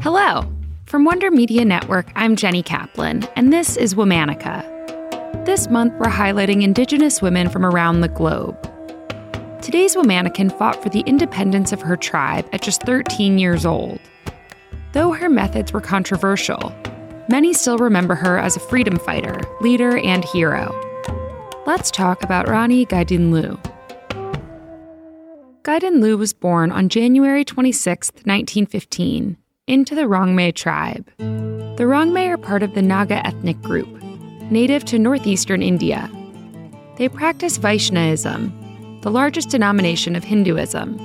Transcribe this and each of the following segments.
Hello. From Wonder Media Network, I'm Jenny Kaplan, and this is Womanica. This month, we're highlighting Indigenous women from around the globe. Today's Womanican fought for the independence of her tribe at just 13 years old. Though her methods were controversial, many still remember her as a freedom fighter, leader, and hero. Let's talk about Rani Gaidinliu. Gaidinliu was born on January 26, 1915, into the Rongmei tribe. The Rongmei are part of the Naga ethnic group, native to northeastern India. They practice Vaishnavism, the largest denomination of Hinduism.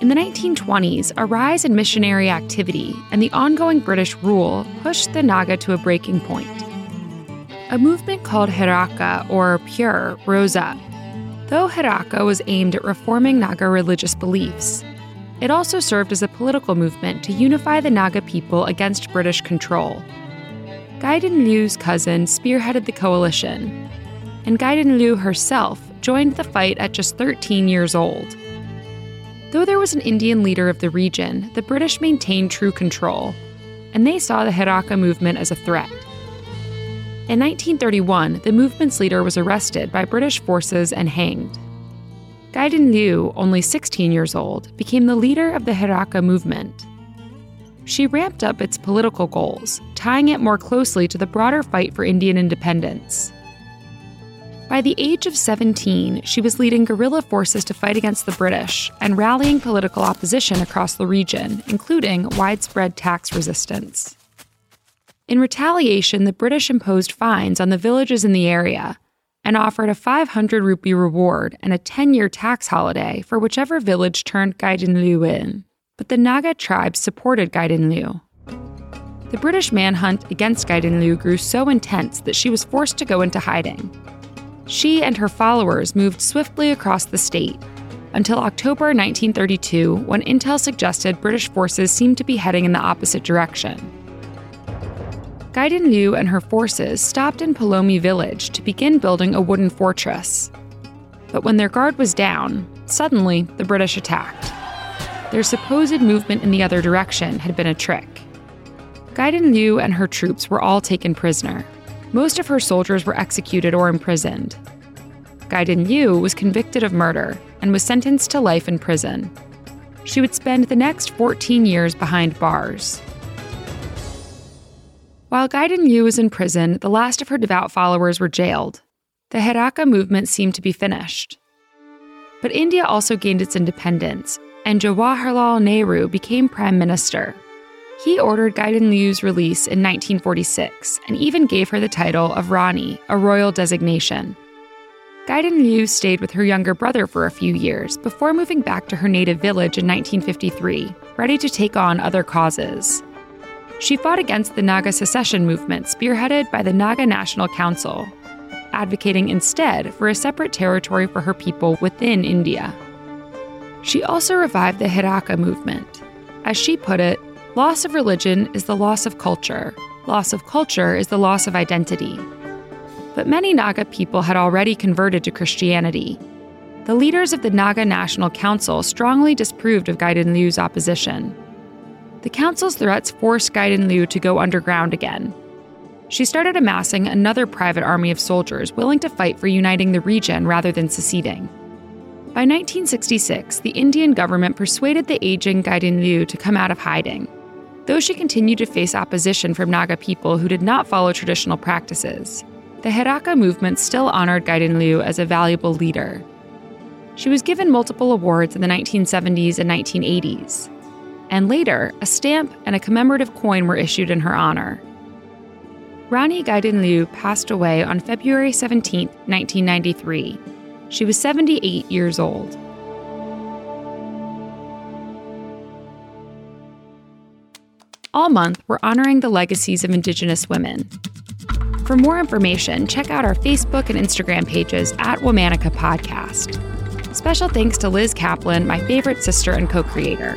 In the 1920s, a rise in missionary activity and the ongoing British rule pushed the Naga to a breaking point. A movement called Heraka, or Pure, rose up. Though Heraka was aimed at reforming Naga religious beliefs, it also served as a political movement to unify the Naga people against British control. Gaidinliu's cousin spearheaded the coalition, and Gaidinliu herself joined the fight at just 13 years old. Though there was an Indian leader of the region, the British maintained true control, and they saw the Heraka movement as a threat. In 1931, the movement's leader was arrested by British forces and hanged. Gaidinliu, only 16 years old, became the leader of the Heraka movement. She ramped up its political goals, tying it more closely to the broader fight for Indian independence. By the age of 17, she was leading guerrilla forces to fight against the British and rallying political opposition across the region, including widespread tax resistance. In retaliation, the British imposed fines on the villages in the area, and offered a 500 rupee reward and a 10 year tax holiday for whichever village turned Gaiden in. But the Naga tribe supported Gaiden. The British manhunt against Gaiden grew so intense that she was forced to go into hiding. She and her followers moved swiftly across the state until October 1932 when intel suggested British forces seemed to be heading in the opposite direction. Gaidinliu and her forces stopped in Pulomi village to begin building a wooden fortress. But when their guard was down, suddenly the British attacked. Their supposed movement in the other direction had been a trick. Gaidinliu and her troops were all taken prisoner. Most of her soldiers were executed or imprisoned. Gaidinliu was convicted of murder and was sentenced to life in prison. She would spend the next 14 years behind bars. While Gaidinliu was in prison, the last of her devout followers were jailed. The Heraka movement seemed to be finished. But India also gained its independence, and Jawaharlal Nehru became prime minister. He ordered Gaidinliu's release in 1946 and even gave her the title of Rani, a royal designation. Gaidinliu stayed with her younger brother for a few years before moving back to her native village in 1953, ready to take on other causes. She fought against the Naga secession movement spearheaded by the Naga National Council, advocating instead for a separate territory for her people within India. She also revived the Heraka movement. As she put it, loss of religion is the loss of culture, loss of culture is the loss of identity. But many Naga people had already converted to Christianity. The leaders of the Naga National Council strongly disproved of Gaidinliu's opposition the council's threats forced Gaidinliu to go underground again. She started amassing another private army of soldiers willing to fight for uniting the region rather than seceding. By 1966, the Indian government persuaded the aging Gaidinliu to come out of hiding. Though she continued to face opposition from Naga people who did not follow traditional practices, the Heraka movement still honored Gaidinliu as a valuable leader. She was given multiple awards in the 1970s and 1980s, and later, a stamp and a commemorative coin were issued in her honor. Rani Gaidinliu passed away on February 17, 1993. She was 78 years old. All month, we're honoring the legacies of Indigenous women. For more information, check out our Facebook and Instagram pages at Womanica Podcast. Special thanks to Liz Kaplan, my favorite sister and co creator.